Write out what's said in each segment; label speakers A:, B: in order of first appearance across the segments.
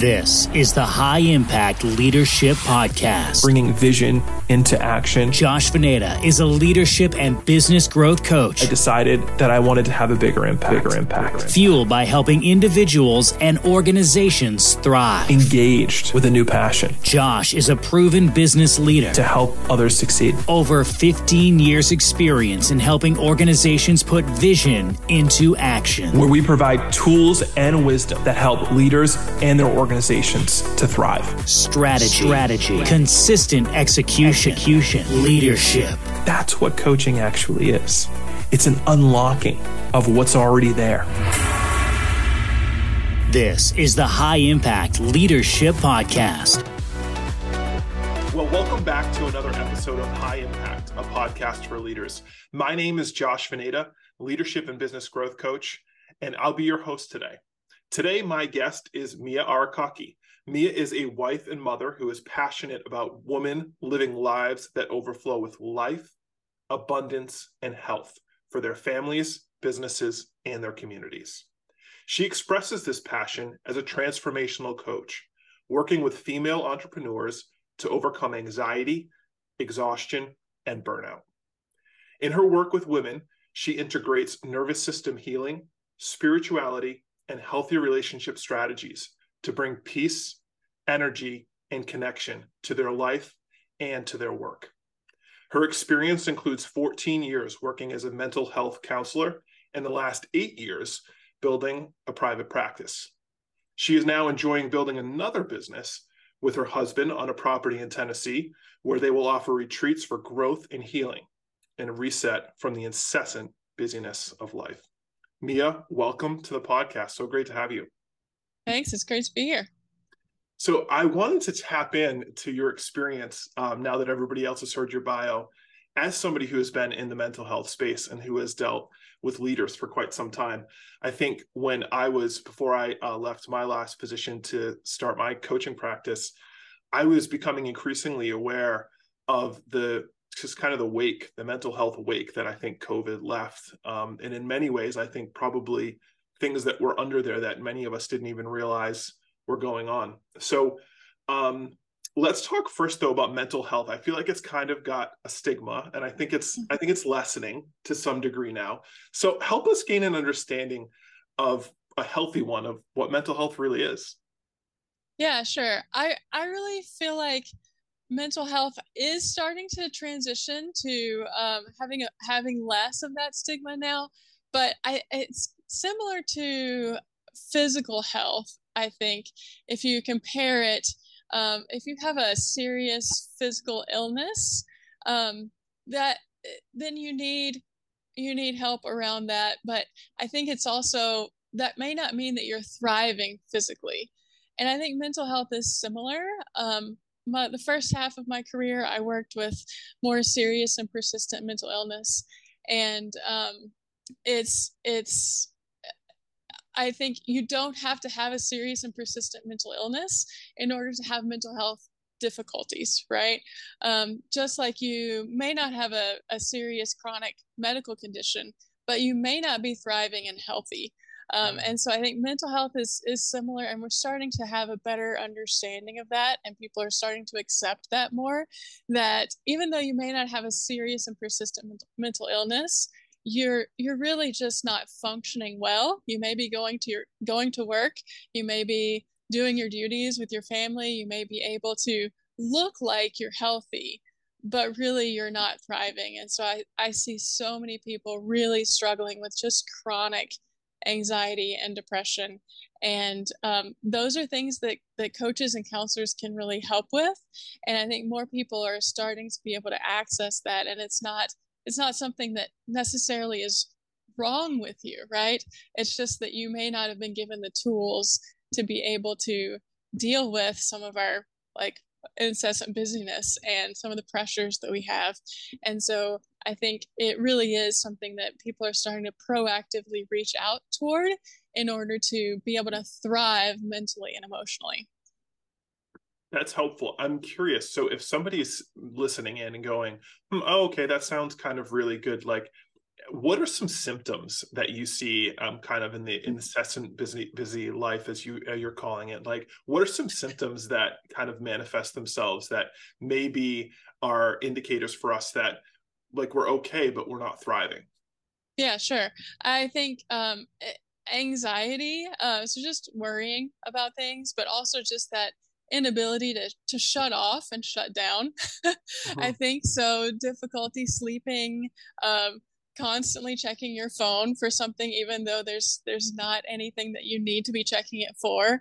A: This is the High Impact Leadership Podcast.
B: bringing vision into action.
A: Josh Vaneda is a leadership and business growth coach,
B: I decided that I wanted to have a bigger impact. Bigger impact.
A: fueled by helping individuals and organizations thrive.
B: Engaged with a new passion
A: Josh is a proven business leader.
B: to help others succeed.
A: Over 15 years' experience in helping organizations put vision into action.
B: Where we provide tools and wisdom that help leaders and their organizations to thrive.
A: Strategy, strategy, consistent execution, execution, leadership.
B: That's what coaching actually is. It's an unlocking of what's already there.
A: This is the High Impact Leadership Podcast.
C: Well, welcome back to another episode of High Impact, a podcast for leaders. My name is Josh Vaneda, leadership and business growth coach, and I'll be your host today. Today, my guest is Meah Arakaki. Meah is a wife and mother who is passionate about women living lives that overflow with life, abundance, and health for their families, businesses, and their communities. She expresses this passion as a transformational coach, working with female entrepreneurs to overcome anxiety, exhaustion, and burnout. In her work with women, she integrates nervous system healing, spirituality, and healthy relationship strategies to bring peace, energy, and connection to their life and to their work. Her experience includes 14 years working as a mental health counselor and the last eight years building a private practice. She is now enjoying building another business with her husband on a property in Tennessee where they will offer retreats for growth and healing and a reset from the incessant busyness of life. Meah, welcome to the podcast. So great to have you.
D: Thanks. It's great to be here.
C: So I wanted to tap in to your experience um, now that everybody else has heard your bio as somebody who has been in the mental health space and who has dealt with leaders for quite some time. I think when I was, before I uh, left my last position to start my coaching practice, I was becoming increasingly aware of the just kind of the wake, the mental health wake that I think COVID left. Um, and in many ways, I think probably things that were under there that many of us didn't even realize were going on. So um, let's talk first though about mental health. I feel like it's kind of got a stigma, and I think it's I think it's lessening to some degree now. So help us gain an understanding of a healthy one of what mental health really is.
D: Yeah, sure. I I really feel like mental health is starting to transition to um, having a, having less of that stigma now, but I it's similar to physical health. I think if you compare it, um, if you have a serious physical illness, um, that then you need you need help around that. But I think it's also that may not mean that you're thriving physically. And I think mental health is similar. Um, my, the first half of my career, I worked with more serious and persistent mental illness, and um, it's it's. I think you don't have to have a serious and persistent mental illness in order to have mental health difficulties, right? Um, just like you may not have a, a serious chronic medical condition, but you may not be thriving and healthy. Um, and so I think mental health is is similar, and we're starting to have a better understanding of that, and people are starting to accept that more. That even though you may not have a serious and persistent mental, mental illness, you're you're really just not functioning well. You may be going to your going to work, you may be doing your duties with your family, you may be able to look like you're healthy, but really you're not thriving. And so I, I see so many people really struggling with just chronic anxiety and depression. And um, those are things that, that coaches and counselors can really help with. And i think more people are starting to be able to access that. And it's not it's not something that necessarily is wrong with you right? It's just that you may not have been given the tools to be able to deal with some of our like incessant busyness and some of the pressures that we have. And so I think it really is something that people are starting to proactively reach out toward in order to be able to thrive mentally and emotionally.
C: That's helpful. I'm curious. So if somebody's listening in and going, hmm, oh, okay, that sounds kind of really good. Like, what are some symptoms that you see um, kind of in the incessant busy busy life as you uh, you're calling it like what are some symptoms that kind of manifest themselves that maybe are indicators for us that like we're okay but we're not thriving.
D: Yeah sure. I think um anxiety uh so just worrying about things but also just that inability to to shut off and shut down. Mm-hmm. i think so difficulty sleeping um constantly checking your phone for something even though there's there's not anything that you need to be checking it for.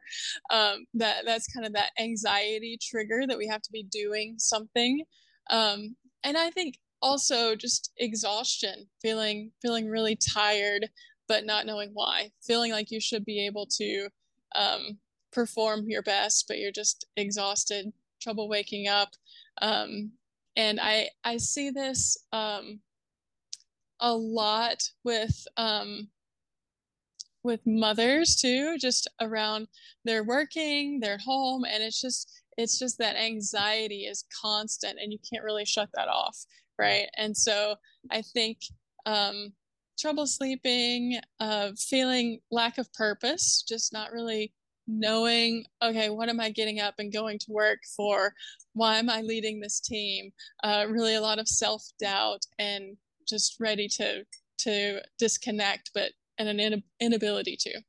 D: Um, that that's kind of that anxiety trigger that we have to be doing something. Um, and i think also just exhaustion feeling feeling really tired but not knowing why feeling like you should be able to um, perform your best but you're just exhausted trouble waking up. Um, and i i see this um, a lot with um, with mothers too, just around they're working, they're home, and it's just it's just that anxiety is constant, and you can't really shut that off, right? And so I think um, trouble sleeping, uh, feeling lack of purpose, just not really knowing okay what am i getting up and going to work for why am i leading this team uh, really a lot of self-doubt and just ready to to disconnect, but and an inability to.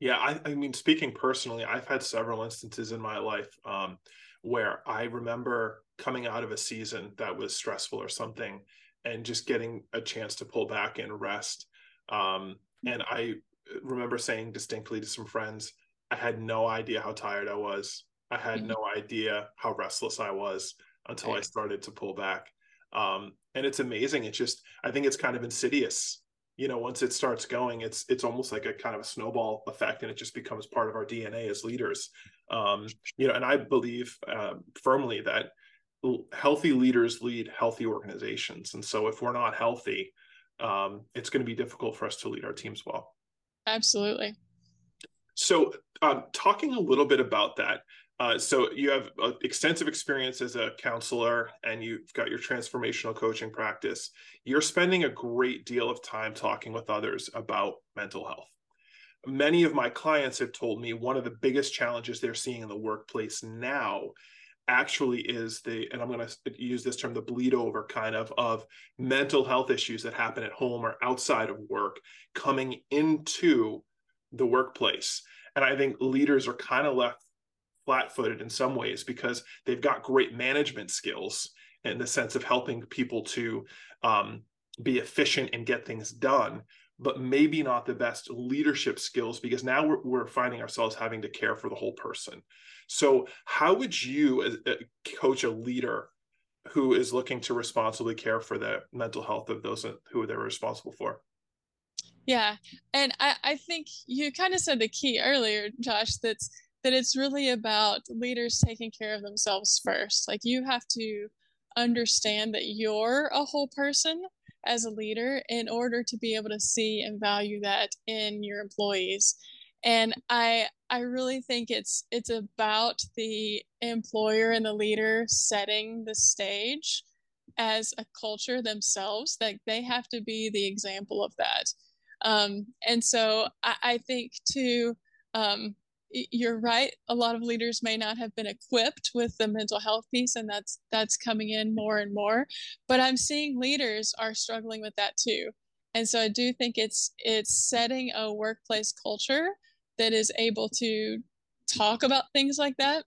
C: Yeah, I, I mean, speaking personally, I've had several instances in my life um, where I remember coming out of a season that was stressful or something, and just getting a chance to pull back and rest. Um, and I remember saying distinctly to some friends, I had no idea how tired I was. I had mm-hmm. no idea how restless I was until. I started to pull back. Um, and it's amazing. It's just I think it's kind of insidious. You know, once it starts going, it's it's almost like a kind of a snowball effect, and it just becomes part of our DNA as leaders. Um, you know, and I believe uh, firmly that healthy leaders lead healthy organizations, and so if we're not healthy, um, it's going to be difficult for us to lead our teams well.
D: Absolutely.
C: So, um, talking a little bit about that, uh, so you have uh, extensive experience as a counselor and you've got your transformational coaching practice. You're spending a great deal of time talking with others about mental health. Many of my clients have told me one of the biggest challenges they're seeing in the workplace now actually is the and i'm going to use this term the bleed over kind of of mental health issues that happen at home or outside of work coming into the workplace. And i think leaders are kind of left flat footed in some ways because they've got great management skills in the sense of helping people to um, be efficient and get things done but maybe not the best leadership skills because now we're, we're finding ourselves having to care for the whole person. So how would you as, uh, coach a leader who is looking to responsibly care for the mental health of those who they're responsible for?
D: Yeah and i, I think you kind of said the key earlier josh that's that it's really about leaders taking care of themselves first. Like you have to understand that you're a whole person as a leader in order to be able to see and value that in your employees. And I I really think it's it's about the employer and the leader setting the stage as a culture themselves that they have to be the example of that. Um, and so I, I think too um, you're right. A lot of leaders may not have been equipped with the mental health piece and that's that's coming in more and more but i'm seeing leaders are struggling with that too. And so i do think it's it's setting a workplace culture that is able to talk about things like that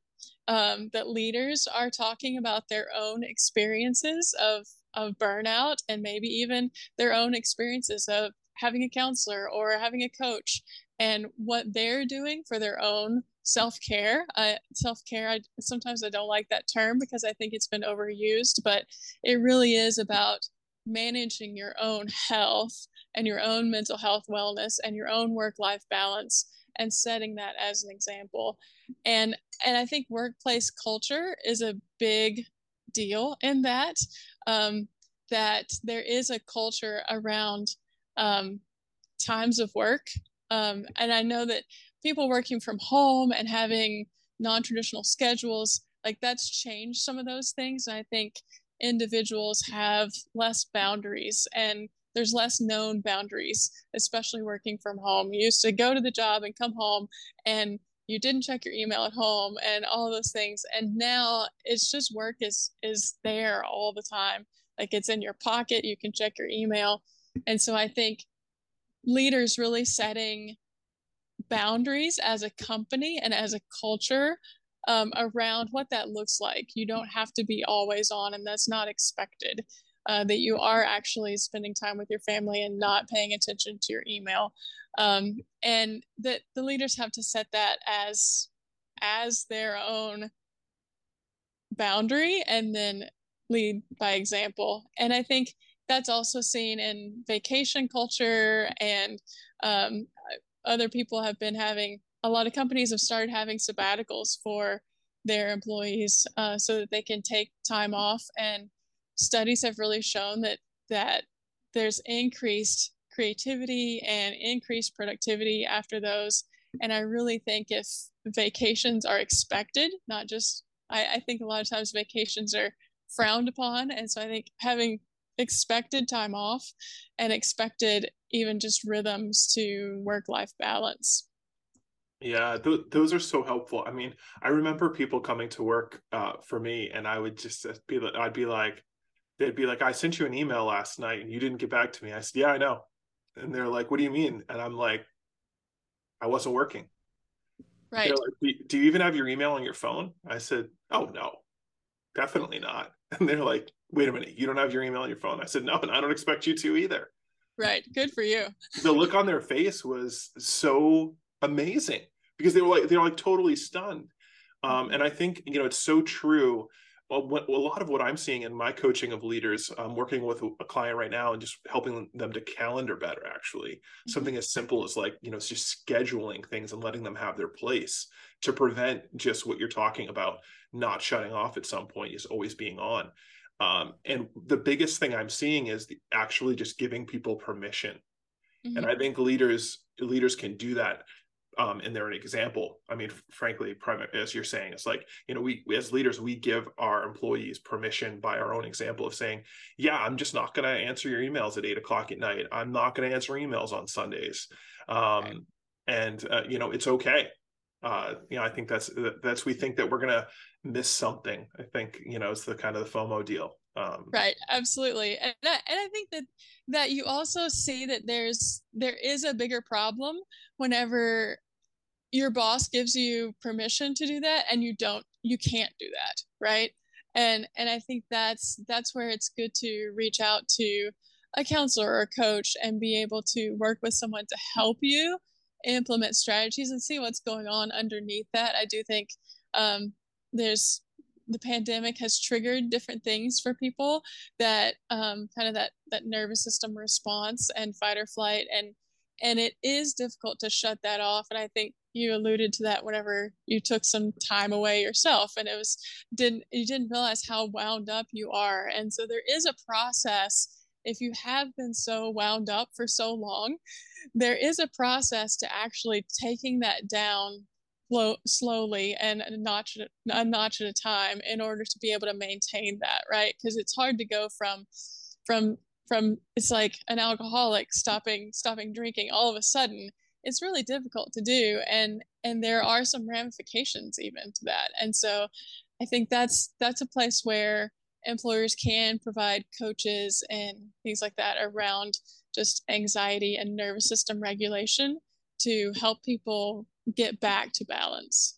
D: um, that leaders are talking about their own experiences of of burnout and maybe even their own experiences of having a counselor or having a coach and what they're doing for their own self-care. Uh, self-care I, sometimes i don't like that term because i think it's been overused but it really is about managing your own health and your own mental health wellness and your own work-life balance and setting that as an example. And and i think workplace culture is a big deal in that um, that there is a culture around um, times of work um, and I know that people working from home and having non traditional schedules, like that's changed some of those things. And I think individuals have less boundaries and there's less known boundaries, especially working from home. You used to go to the job and come home and you didn't check your email at home and all those things. And now it's just work is is there all the time. Like it's in your pocket, you can check your email. And so I think leaders really setting boundaries as a company and as a culture um, around what that looks like. You don't have to be always on, and that's not expected. Uh, that you are actually spending time with your family and not paying attention to your email, um, and that the leaders have to set that as as their own boundary, and then lead by example. And I think that's also seen in vacation culture and um, other people have been having a lot of companies have started having sabbaticals for their employees uh, so that they can take time off. And studies have really shown that that there's increased creativity and increased productivity after those. And i really think if vacations are expected not just I, I think a lot of times vacations are frowned upon. And so i think having expected time off and expected even just rhythms to work life balance
C: yeah, th- those are so helpful. I mean, I remember people coming to work uh, for me, and I would just uh, be, I'd be like, they'd be like, "I sent you an email last night, and you didn't get back to me." I said, "Yeah, I know," and they're like, "What do you mean?" And I'm like, "I wasn't working."
D: Right.
C: Like, do you even have your email on your phone? I said, "Oh no, definitely not." And they're like, "Wait a minute, you don't have your email on your phone?" I said, "No, and I don't expect you to either."
D: Right. Good for you.
C: the look on their face was so amazing because they were like they're like totally stunned um, and i think you know it's so true what, a lot of what i'm seeing in my coaching of leaders i'm working with a client right now and just helping them to calendar better actually mm-hmm. something as simple as like you know just scheduling things and letting them have their place to prevent just what you're talking about not shutting off at some point is always being on um, and the biggest thing i'm seeing is the, actually just giving people permission mm-hmm. and i think leaders leaders can do that um, and they're an example. I mean, frankly, as you're saying, it's like you know, we as leaders, we give our employees permission by our own example of saying, "Yeah, I'm just not going to answer your emails at eight o'clock at night. I'm not going to answer emails on Sundays, um, and uh, you know, it's okay." Uh, you know, I think that's that's we think that we're going to miss something. I think you know, it's the kind of the FOMO deal.
D: Um, right, absolutely, and I, and I think that that you also see that there's there is a bigger problem whenever your boss gives you permission to do that and you don't you can't do that right? And and i think that's that's where it's good to reach out to a counselor or a coach and be able to work with someone to help you implement strategies and see what's going on underneath that. I do think um, there's the pandemic has triggered different things for people that um, kind of that that nervous system response and fight or flight and and it is difficult to shut that off and i think you alluded to that whenever you took some time away yourself and it was didn't you didn't realize how wound up you are and so there is a process if you have been so wound up for so long there is a process to actually taking that down slow, slowly and a notch a notch at a time in order to be able to maintain that right? Because it's hard to go from from from it's like an alcoholic stopping stopping drinking all of a sudden. It's really difficult to do and and there are some ramifications even to that. And so i think that's that's a place where employers can provide coaches and things like that around just anxiety and nervous system regulation to help people get back to balance.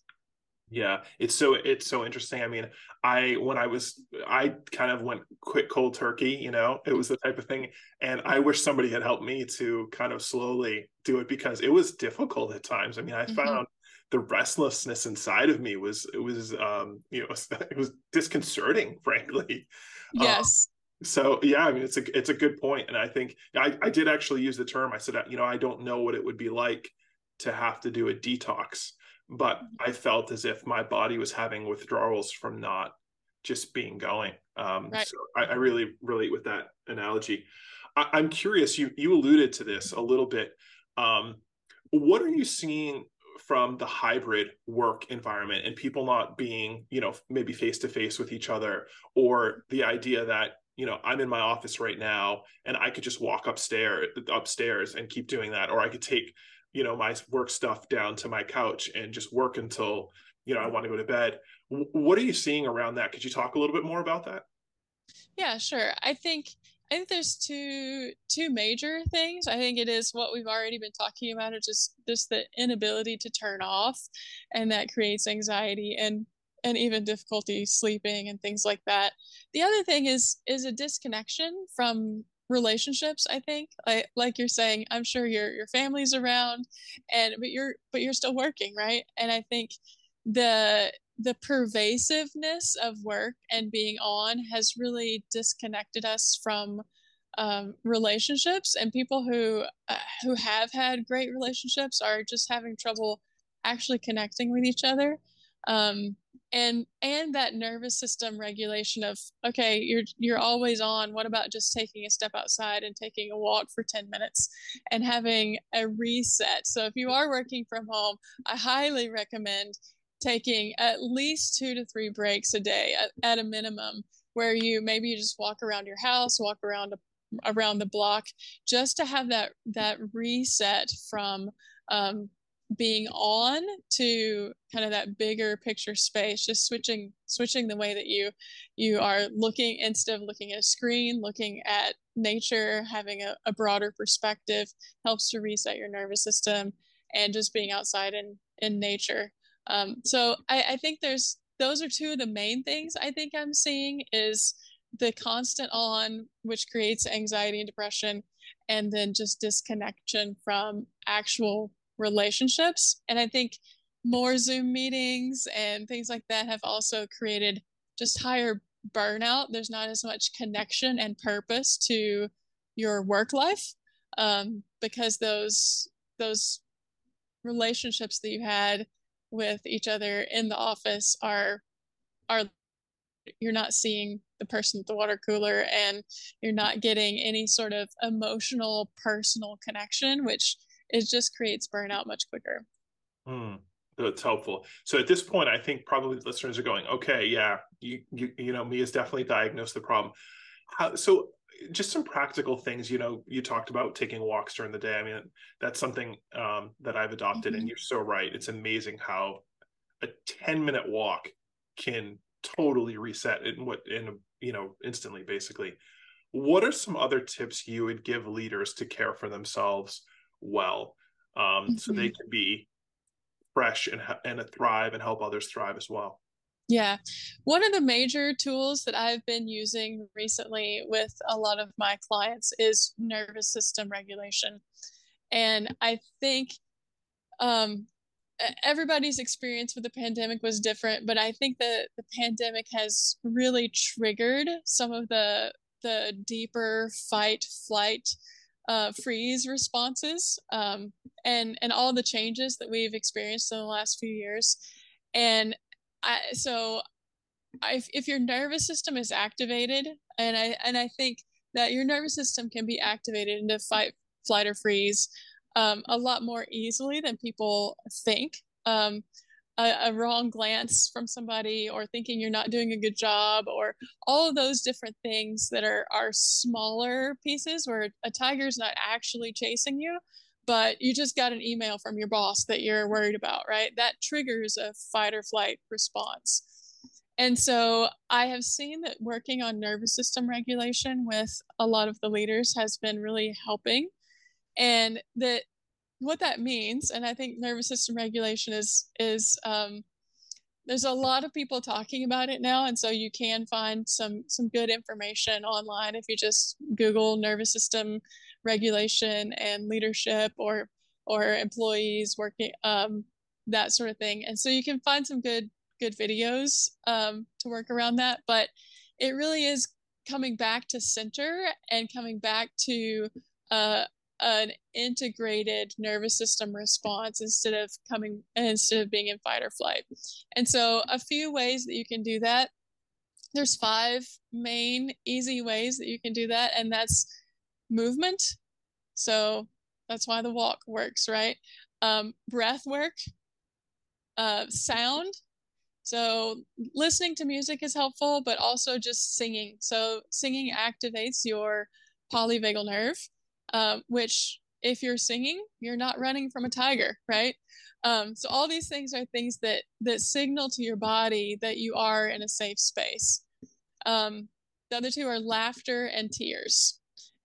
C: Yeah it's so it's so interesting. I mean i when i was i kind of went quick cold turkey you know it was the type of thing and i wish somebody had helped me to kind of slowly do it because it was difficult at times. I mean i mm-hmm. found the restlessness inside of me was it was um you know it was disconcerting frankly.
D: Um, yes.
C: um, so yeah i mean it's a it's a good point and i think i i did actually use the term i said you know i don't know what it would be like to have to do a detox but I felt as if my body was having withdrawals from not just being going. Um, right. So I, I, really relate with that analogy. I, am curious. You you alluded to this a little bit. Um, what are you seeing from the hybrid work environment and people not being, you know, maybe face to face with each other, or the idea that you know i'm in my office right now and i could just walk upstairs upstairs and keep doing that or i could take you know my work stuff down to my couch and just work until you know i want to go to bed. What are you seeing around that? Could you talk a little bit more about that?
D: Yeah sure. I think i think there's two two major things. I think it is what we've already been talking about it's just just the inability to turn off and that creates anxiety and and even difficulty sleeping and things like that. The other thing is is a disconnection from relationships i think like like you're saying i'm sure your your family's around and but you're but you're still working right? And i think the the pervasiveness of work and being on has really disconnected us from um, relationships and people who uh, who have had great relationships are just having trouble actually connecting with each other. Um, and and that nervous system regulation of okay you're you're always on. What about just taking a step outside and taking a walk for 10 minutes and having a reset? So if you are working from home i highly recommend taking at least two to three breaks a day at, at a minimum where you maybe you just walk around your house walk around a, around the block just to have that that reset from um, being on to kind of that bigger picture space just switching switching the way that you you are looking instead of looking at a screen looking at nature having a, a broader perspective helps to reset your nervous system and just being outside in in nature. Um, so I, I think there's those are two of the main things i think i'm seeing is the constant on which creates anxiety and depression and then just disconnection from actual relationships. And I think more Zoom meetings and things like that have also created just higher burnout. There's not as much connection and purpose to your work life um, because those those relationships that you had with each other in the office are are you're not seeing the person at the water cooler and you're not getting any sort of emotional personal connection which it just creates burnout much quicker.
C: Mm, that's helpful. So at this point, I think probably listeners are going, okay, yeah, you you, you know, me has definitely diagnosed the problem. How, so just some practical things you know you talked about taking walks during the day i mean that's something um, that i've adopted mm-hmm. and you're so right it's amazing how a 10 minute walk can totally reset in what in you know instantly basically what are some other tips you would give leaders to care for themselves well um, mm-hmm. so they mm-hmm. can be fresh and, and thrive and help others thrive as well
D: yeah. One of the major tools that I've been using recently with a lot of my clients is nervous system regulation. And I think um, everybody's experience with the pandemic was different, but I think that the pandemic has really triggered some of the the deeper fight flight uh, freeze responses um, and and all the changes that we've experienced in the last few years. And I, so I, if your nervous system is activated and i and i think that your nervous system can be activated into fight flight or freeze um, a lot more easily than people think um, a, a, wrong glance from somebody or thinking you're not doing a good job or all of those different things that are are smaller pieces where a tiger's not actually chasing you but you just got an email from your boss that you're worried about right? That triggers a fight or flight response. And so i have seen that working on nervous system regulation with a lot of the leaders has been really helping. And that what that means, and I think nervous system regulation is is um, there's a lot of people talking about it now, and so you can find some some good information online if you just Google nervous system regulation and leadership or or employees working um, that sort of thing, and so you can find some good good videos um, to work around that, but it really is coming back to center and coming back to uh, an integrated nervous system response instead of coming instead of being in fight or flight. And so a few ways that you can do that. There's five main easy ways that you can do that and that's movement. So that's why the walk works, right? Um, breath work, uh, sound, So listening to music is helpful, but also just singing. So singing activates your polyvagal nerve, um, which if you're singing, you're not running from a tiger, right? Um, so all these things are things that that signal to your body that you are in a safe space. Um, the other two are laughter and tears.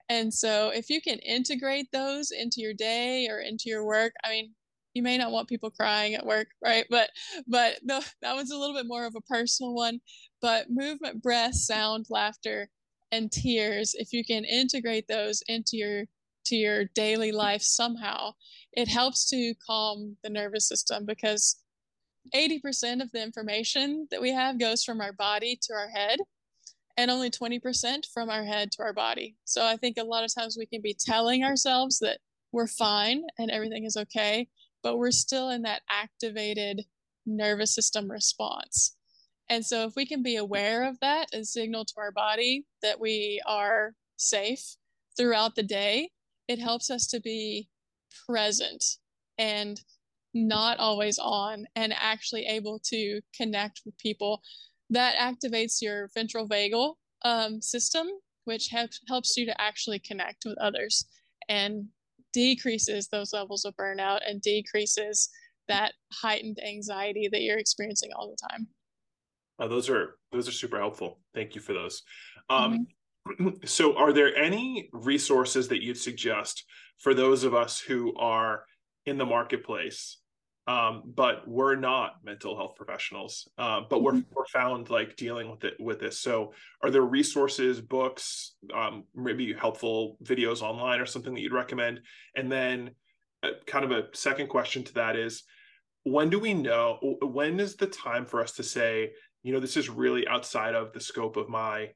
D: And so if you can integrate those into your day or into your work, I mean, you may not want people crying at work, right? But but the, that was a little bit more of a personal one. But movement, breath, sound, laughter, and tears, if you can integrate those into your to your daily life somehow, it helps to calm the nervous system because 80% of the information that we have goes from our body to our head and only 20% from our head to our body. So I think a lot of times we can be telling ourselves that we're fine and everything is okay, but we're still in that activated nervous system response. And so if we can be aware of that and signal to our body that we are safe throughout the day, it helps us to be present and not always on and actually able to connect with people. That activates your ventral vagal um, system, which helps helps you to actually connect with others and decreases those levels of burnout and decreases that heightened anxiety that you're experiencing all the time.
C: Uh, those are those are super helpful. Thank you for those. Um, mm-hmm. so are there any resources that you'd suggest for those of us who are in the marketplace um, but we're not mental health professionals uh, but we're, mm-hmm. we're found like dealing with it with this so are there resources books um, maybe helpful videos online or something that you'd recommend and then uh, kind of a second question to that is when do we know when is the time for us to say you know this is really outside of the scope of my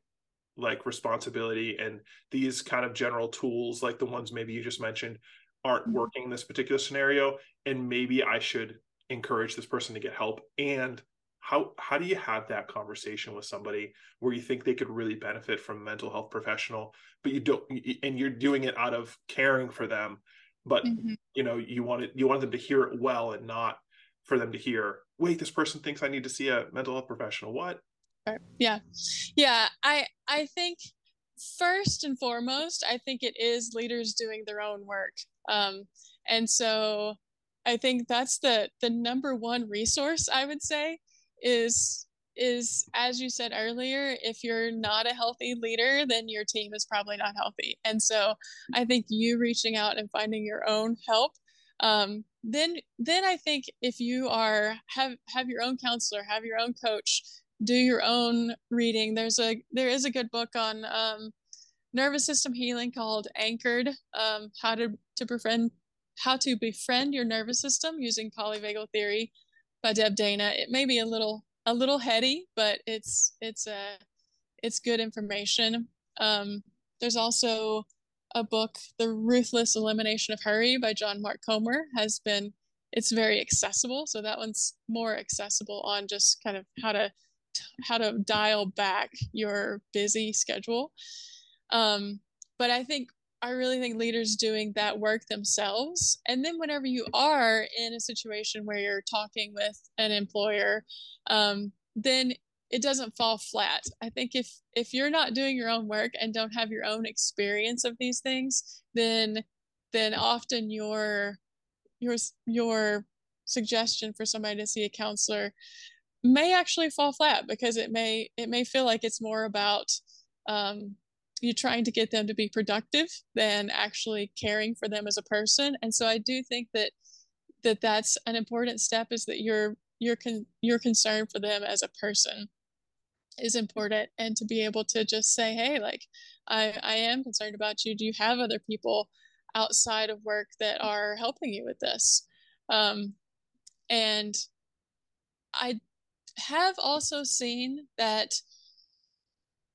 C: like responsibility and these kind of general tools like the ones maybe you just mentioned aren't mm-hmm. working in this particular scenario and maybe i should encourage this person to get help and how how do you have that conversation with somebody where you think they could really benefit from a mental health professional but you don't and you're doing it out of caring for them but mm-hmm. you know you want it you want them to hear it well and not for them to hear wait this person thinks i need to see a mental health professional what
D: yeah. Yeah. I I think first and foremost, I think it is leaders doing their own work. Um, and so I think that's the the number one resource I would say is is as you said earlier if you're not a healthy leader then your team is probably not healthy and so i think you reaching out and finding your own help um, then then i think if you are have have your own counselor have your own coach do your own reading. There's a there is a good book on um, nervous system healing called Anchored: um, How to to befriend how to befriend your nervous system using polyvagal theory by Deb Dana. It may be a little a little heady, but it's it's a uh, it's good information. Um, there's also a book, The Ruthless Elimination of Hurry by John Mark Comer, has been it's very accessible. So that one's more accessible on just kind of how to how to dial back your busy schedule. Um, but I think I really think leaders doing that work themselves. And then whenever you are in a situation where you're talking with an employer, um, then it doesn't fall flat. I think if if you're not doing your own work and don't have your own experience of these things, then then often your your your suggestion for somebody to see a counselor may actually fall flat because it may it may feel like it's more about um, you trying to get them to be productive than actually caring for them as a person. And so i do think that that that's an important step is that your your con- your concern for them as a person is important. And to be able to just say hey like i i am concerned about you. Do you have other people outside of work that are helping you with this? Um and i have also seen that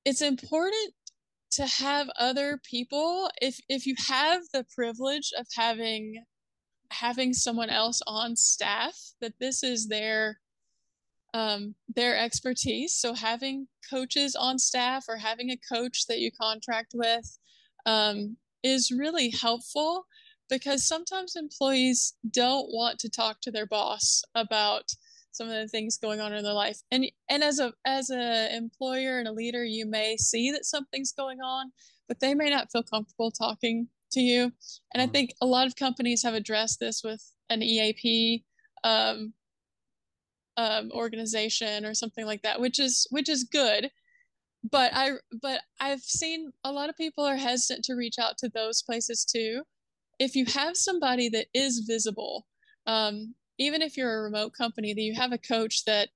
D: it's important to have other people if if you have the privilege of having having someone else on staff that this is their um, their expertise. So having coaches on staff or having a coach that you contract with um, is really helpful because sometimes employees don't want to talk to their boss about some of the things going on in their life. And and as a as a employer and a leader you may see that something's going on but they may not feel comfortable talking to you. And mm-hmm. i think a lot of companies have addressed this with an eap um, um, organization or something like that which is which is good. But i but i've seen a lot of people are hesitant to reach out to those places too. If you have somebody that is visible um, even if you're a remote company, that you have a coach that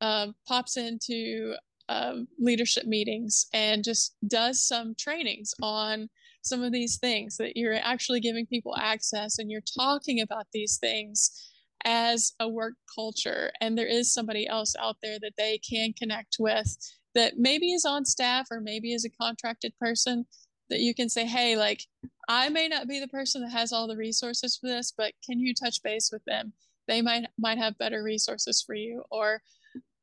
D: um, pops into um, leadership meetings and just does some trainings on some of these things, that you're actually giving people access and you're talking about these things as a work culture. And there is somebody else out there that they can connect with that maybe is on staff or maybe is a contracted person that you can say, hey, like, I may not be the person that has all the resources for this, but can you touch base with them? They might might have better resources for you or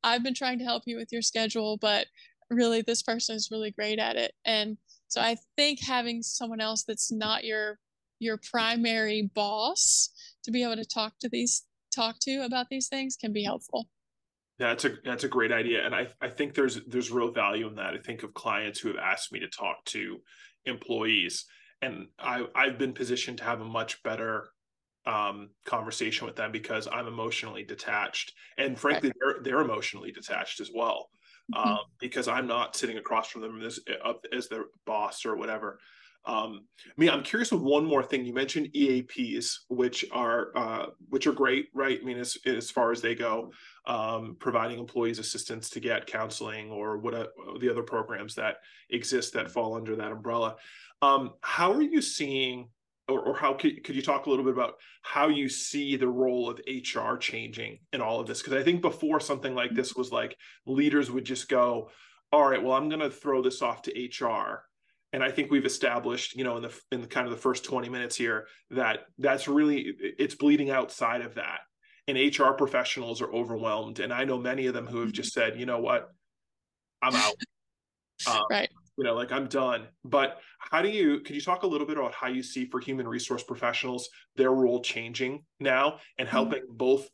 D: i've been trying to help you with your schedule but really this person is really great at it. And so i think having someone else that's not your your primary boss to be able to talk to these talk to about these things can be helpful.
C: That's a that's a great idea. And i i think there's there's real value in that. I think of clients who have asked me to talk to employees and i i've been positioned to have a much better um, conversation with them because I'm emotionally detached, and frankly, they're they're emotionally detached as well. Mm-hmm. Um, because I'm not sitting across from them as, as their boss or whatever. Um, I mean, I'm curious of one more thing. You mentioned EAPs, which are uh, which are great, right? I mean, as as far as they go, um, providing employees assistance to get counseling or what uh, the other programs that exist that fall under that umbrella. Um, how are you seeing or, or how could, could you talk a little bit about how you see the role of HR changing in all of this? Because I think before something like this was like leaders would just go, all right, well, I'm going to throw this off to HR. And I think we've established, you know, in the in the kind of the first 20 minutes here that that's really it's bleeding outside of that. And HR professionals are overwhelmed. And I know many of them who have just said, you know what, I'm out.
D: Um, right
C: you know like i'm done but how do you could you talk a little bit about how you see for human resource professionals their role changing now and mm-hmm. helping mm-hmm. both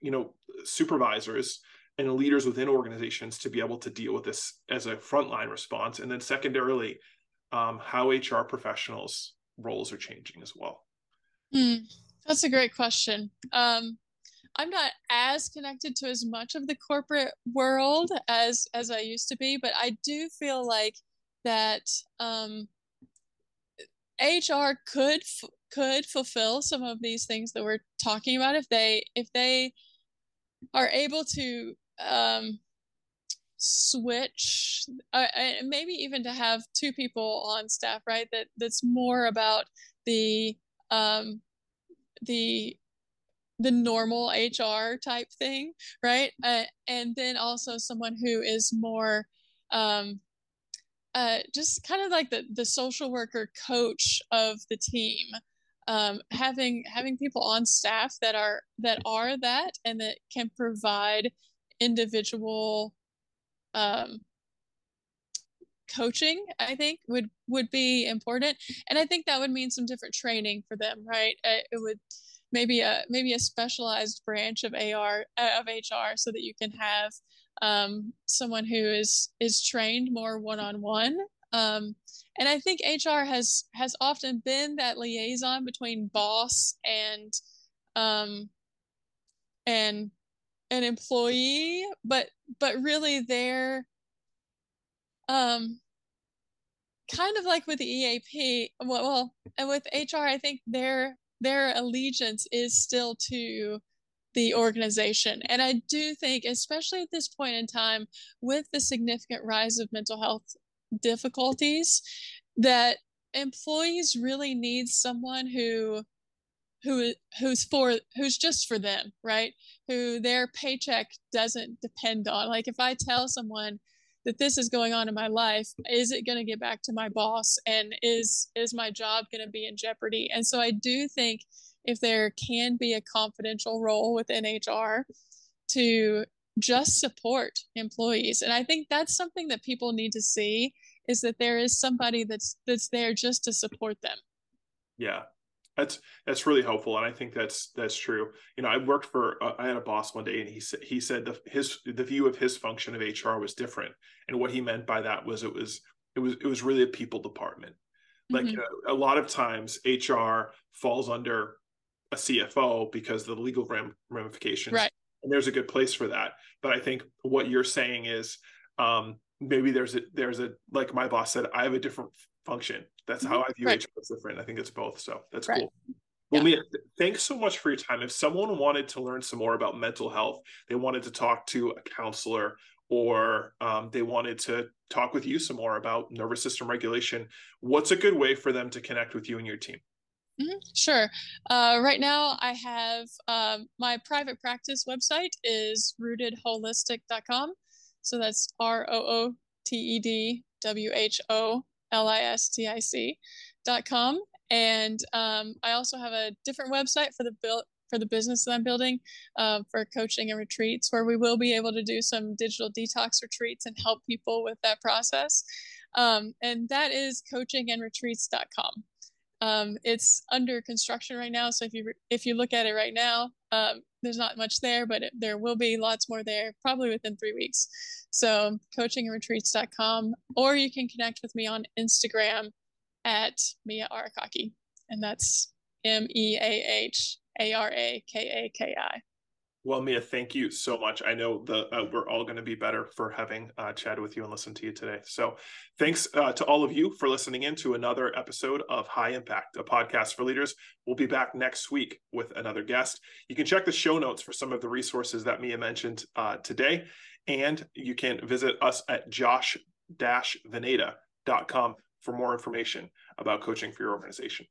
C: you know supervisors and leaders within organizations to be able to deal with this as a frontline response and then secondarily um, how hr professionals roles are changing as well
D: mm, that's a great question um, i'm not as connected to as much of the corporate world as as i used to be but i do feel like that um, HR could could fulfill some of these things that we're talking about if they if they are able to um, switch uh, maybe even to have two people on staff right that that's more about the um, the the normal HR type thing, right? Uh, and then also someone who is more um, uh, just kind of like the the social worker coach of the team um, having having people on staff that are that are that and that can provide individual um, coaching i think would would be important. And i think that would mean some different training for them right? Uh, it would maybe a maybe a specialized branch of ar uh, of hr so that you can have um, someone who is is trained more one on one. And I think HR has has often been that liaison between boss and um, and an employee, but but really they're um, kind of like with the EAP. Well, and with HR, I think their their allegiance is still to the organization. And I do think, especially at this point in time, with the significant rise of mental health difficulties, that employees really need someone who who who's for who's just for them right? Who their paycheck doesn't depend on. Like if i tell someone that this is going on in my life is it going to get back to my boss? And is is my job going to be in jeopardy? And so i do think if there can be a confidential role within HR to just support employees. And I think that's something that people need to see is that there is somebody that's that's there just to support them.
C: Yeah. That's that's really helpful, and I think that's that's true. You know, I worked for uh, I had a boss one day, and he said he said the his the view of his function of HR was different, and what he meant by that was it was it was it was really a people department. Like mm-hmm. a, uh, a, lot of times, HR falls under a CFO because the legal ram, ramifications,
D: right?
C: And there's a good place for that. But I think what you're saying is um, maybe there's a there's a like my boss said, I have a different function. That's mm-hmm. how I view right. HR as different. I think it's both. So that's right. cool. Well, yeah. Meah, thanks so much for your time. If someone wanted to learn some more about mental health, they wanted to talk to a counselor or um, they wanted to talk with you some more about nervous system regulation, what's a good way for them to connect with you and your team?
D: Mm-hmm, sure. Uh, right now, I have um, my private practice website is rootedwholistic.com. So that's R O O T E D W H O L I S T I C dot com. And um, I also have a different website for the build for the business that I'm building uh, for coaching and retreats, where we will be able to do some digital detox retreats and help people with that process. Um, and that is coachingandretreats.com. Um, it's under construction right now, so if you if you look at it right now, um, there's not much there, but it, there will be lots more there probably within three weeks. So coachingandretreats.com, or you can connect with me on Instagram at Meah Arakaki, and that's M E A H A R A K A K I.
C: Well, Meah, thank you so much. I know the uh, we're all going to be better for having uh, chatted with you and listened to you today. So, thanks uh, to all of you for listening in to another episode of High Impact, a podcast for leaders. We'll be back next week with another guest. You can check the show notes for some of the resources that Meah mentioned uh, today, and you can visit us at josh-veneta.com for more information about coaching for your organization.